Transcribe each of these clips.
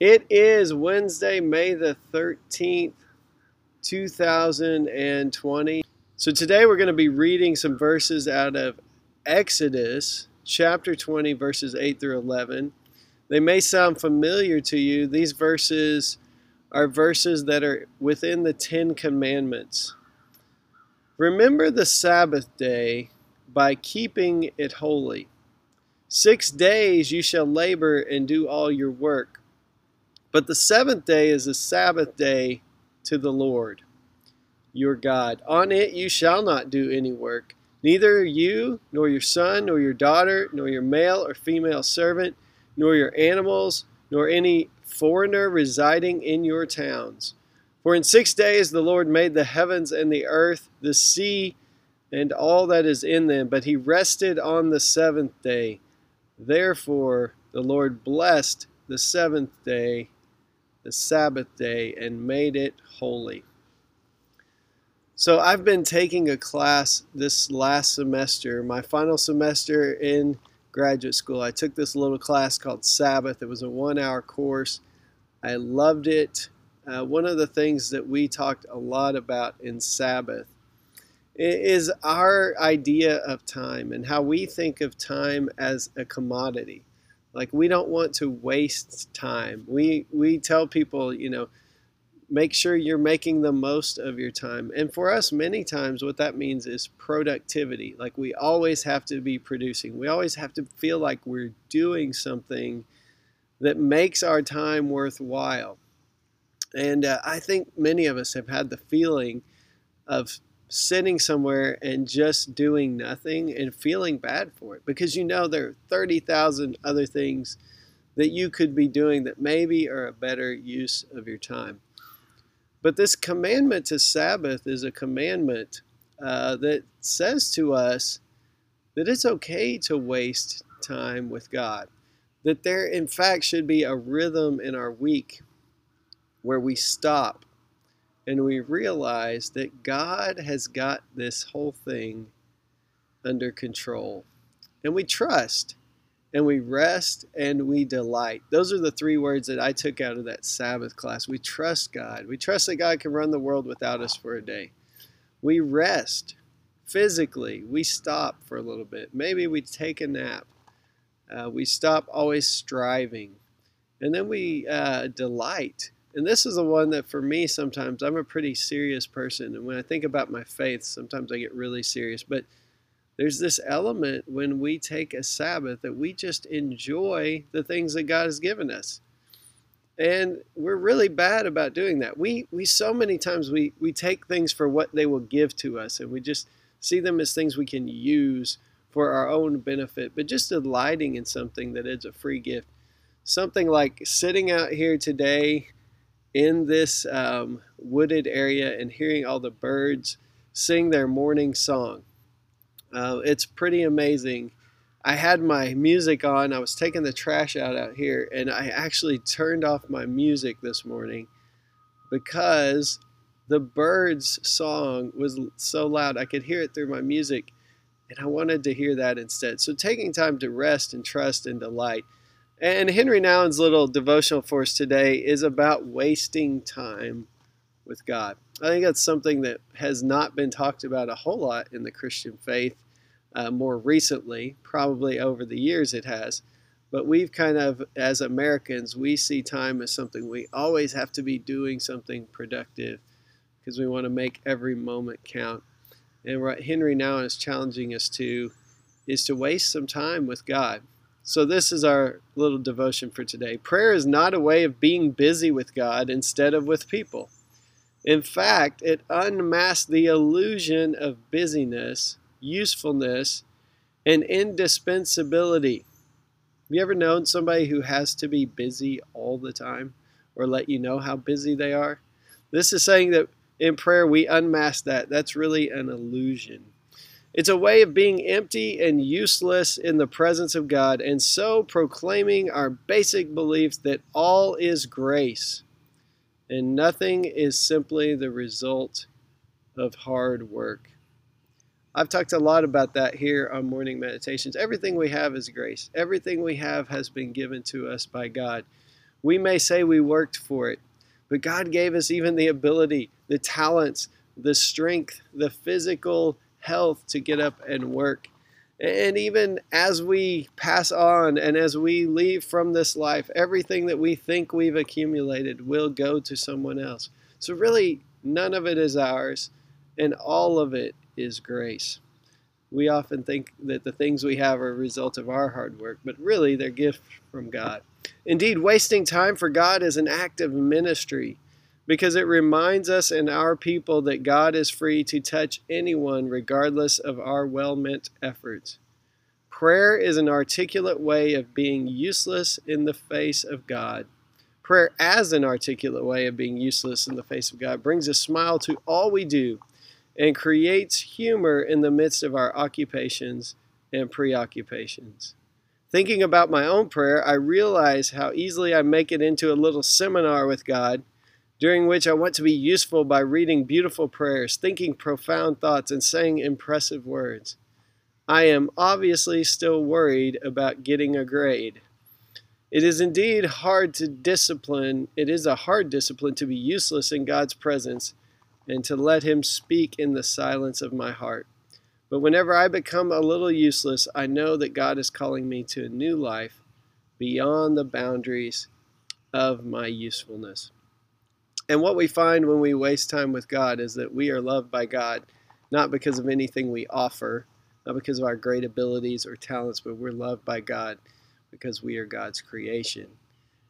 It is Wednesday, May the 13th, 2020. So today we're going to be reading some verses out of Exodus chapter 20, verses 8 through 11. They may sound familiar to you. These verses are verses that are within the Ten Commandments. Remember the Sabbath day by keeping it holy. Six days you shall labor and do all your work. But the seventh day is a Sabbath day to the Lord your God. On it you shall not do any work, neither you, nor your son, nor your daughter, nor your male or female servant, nor your animals, nor any foreigner residing in your towns. For in six days the Lord made the heavens and the earth, the sea, and all that is in them, but he rested on the seventh day. Therefore, the Lord blessed the seventh day, the Sabbath day, and made it holy. So, I've been taking a class this last semester, my final semester in graduate school. I took this little class called Sabbath. It was a one hour course. I loved it. Uh, one of the things that we talked a lot about in Sabbath is our idea of time and how we think of time as a commodity. Like we don't want to waste time. We we tell people, you know, make sure you're making the most of your time. And for us many times what that means is productivity. Like we always have to be producing. We always have to feel like we're doing something that makes our time worthwhile. And uh, I think many of us have had the feeling of sitting somewhere and just doing nothing and feeling bad for it because you know there are 30,000 other things that you could be doing that maybe are a better use of your time. But this commandment to Sabbath is a commandment uh, that says to us that it's okay to waste time with God. That there, in fact, should be a rhythm in our week where we stop and we realize that God has got this whole thing under control. And we trust and we rest and we delight. Those are the three words that I took out of that Sabbath class. We trust God. We trust that God can run the world without us for a day. We rest physically. We stop for a little bit. Maybe we take a nap. Uh, we stop always striving. And then we uh, delight and this is the one that for me sometimes I'm a pretty serious person and when I think about my faith sometimes I get really serious but there's this element when we take a Sabbath that we just enjoy the things that God has given us. And we're really bad about doing that. We we so many times we we take things for what they will give to us and we just see them as things we can use for our own benefit, but just delighting in something that is a free gift. Something like sitting out here today in this um, wooded area and hearing all the birds sing their morning song. Uh, it's pretty amazing. I had my music on. I was taking the trash out out here, and I actually turned off my music this morning because the birds' song was so loud. I could hear it through my music, and I wanted to hear that instead. So, taking time to rest and trust and delight and Henri Nouwen's little devotional for us today is about wasting time with God. I think that's something that has not been talked about a whole lot in the Christian faith uh, more recently. Probably over the years it has. But we've kind of, as Americans, we see time as something we always have to be doing something productive because we want to make every moment count. And what Henri Nouwen is challenging us to is to waste some time with God. So, this is our little devotion for today. Prayer is not a way of being busy with God instead of with people. In fact, it unmasks the illusion of busyness, usefulness, and indispensability. Have you ever known somebody who has to be busy all the time or let you know how busy they are? This is saying that in prayer we unmask that. That's really an illusion. It's a way of being empty and useless in the presence of God, and so proclaiming our basic beliefs that all is grace and nothing is simply the result of hard work. I've talked a lot about that here on Morning Meditations. Everything we have is grace, everything we have has been given to us by God. We may say we worked for it, but God gave us even the ability, the talents, the strength, the physical health to get up and work. And even as we pass on and as we leave from this life, everything that we think we've accumulated will go to someone else. So, really, none of it is ours, and all of it is grace. We often think that the things we have are a result of our hard work, but really they're gifts from God. Indeed, wasting time for God is an act of ministry because it reminds us and our people that God is free to touch anyone regardless of our well meant efforts. Prayer is an articulate way of being useless in the face of God. Prayer, as an articulate way of being useless in the face of God, brings a smile to all we do and creates humor in the midst of our occupations and preoccupations. Thinking about my own prayer, I realize how easily I make it into a little seminar with God during which I want to be useful by reading beautiful prayers, thinking profound thoughts, and saying impressive words. I am obviously still worried about getting a grade. It is indeed hard to discipline, it is a hard discipline to be useless in God's presence and to let Him speak in the silence of my heart. But whenever I become a little useless, I know that God is calling me to a new life beyond the boundaries of my usefulness. And what we find when we waste time with God is that we are loved by God, not because of anything we offer, not because of our great abilities or talents, but we're loved by God because we are God's creation.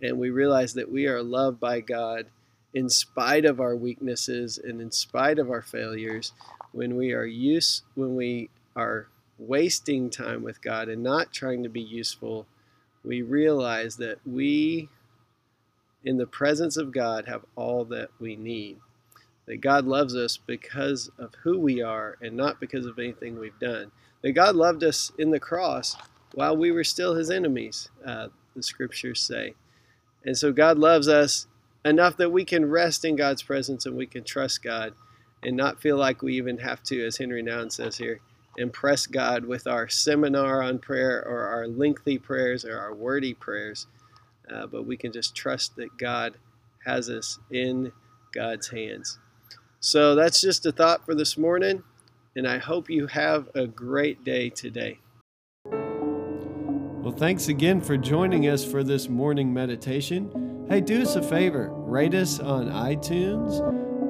And we realize that we are loved by God in spite of our weaknesses and in spite of our failures when we are use when we are wasting time with God and not trying to be useful we realize that we in the presence of God have all that we need. That God loves us because of who we are and not because of anything we've done. That God loved us in the cross while we were still his enemies, uh, the scriptures say. And so God loves us enough that we can rest in God's presence and we can trust God and not feel like we even have to, as Henri Nouwen says here, impress God with our seminar on prayer or our lengthy prayers or our wordy prayers uh, but we can just trust that God has us in God's hands. So that's just a thought for this morning, and I hope you have a great day today. Well, thanks again for joining us for this morning meditation. Hey, do us a favor rate us on iTunes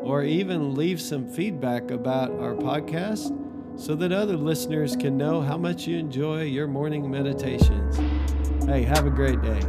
or even leave some feedback about our podcast so that other listeners can know how much you enjoy your morning meditations. Hey, have a great day.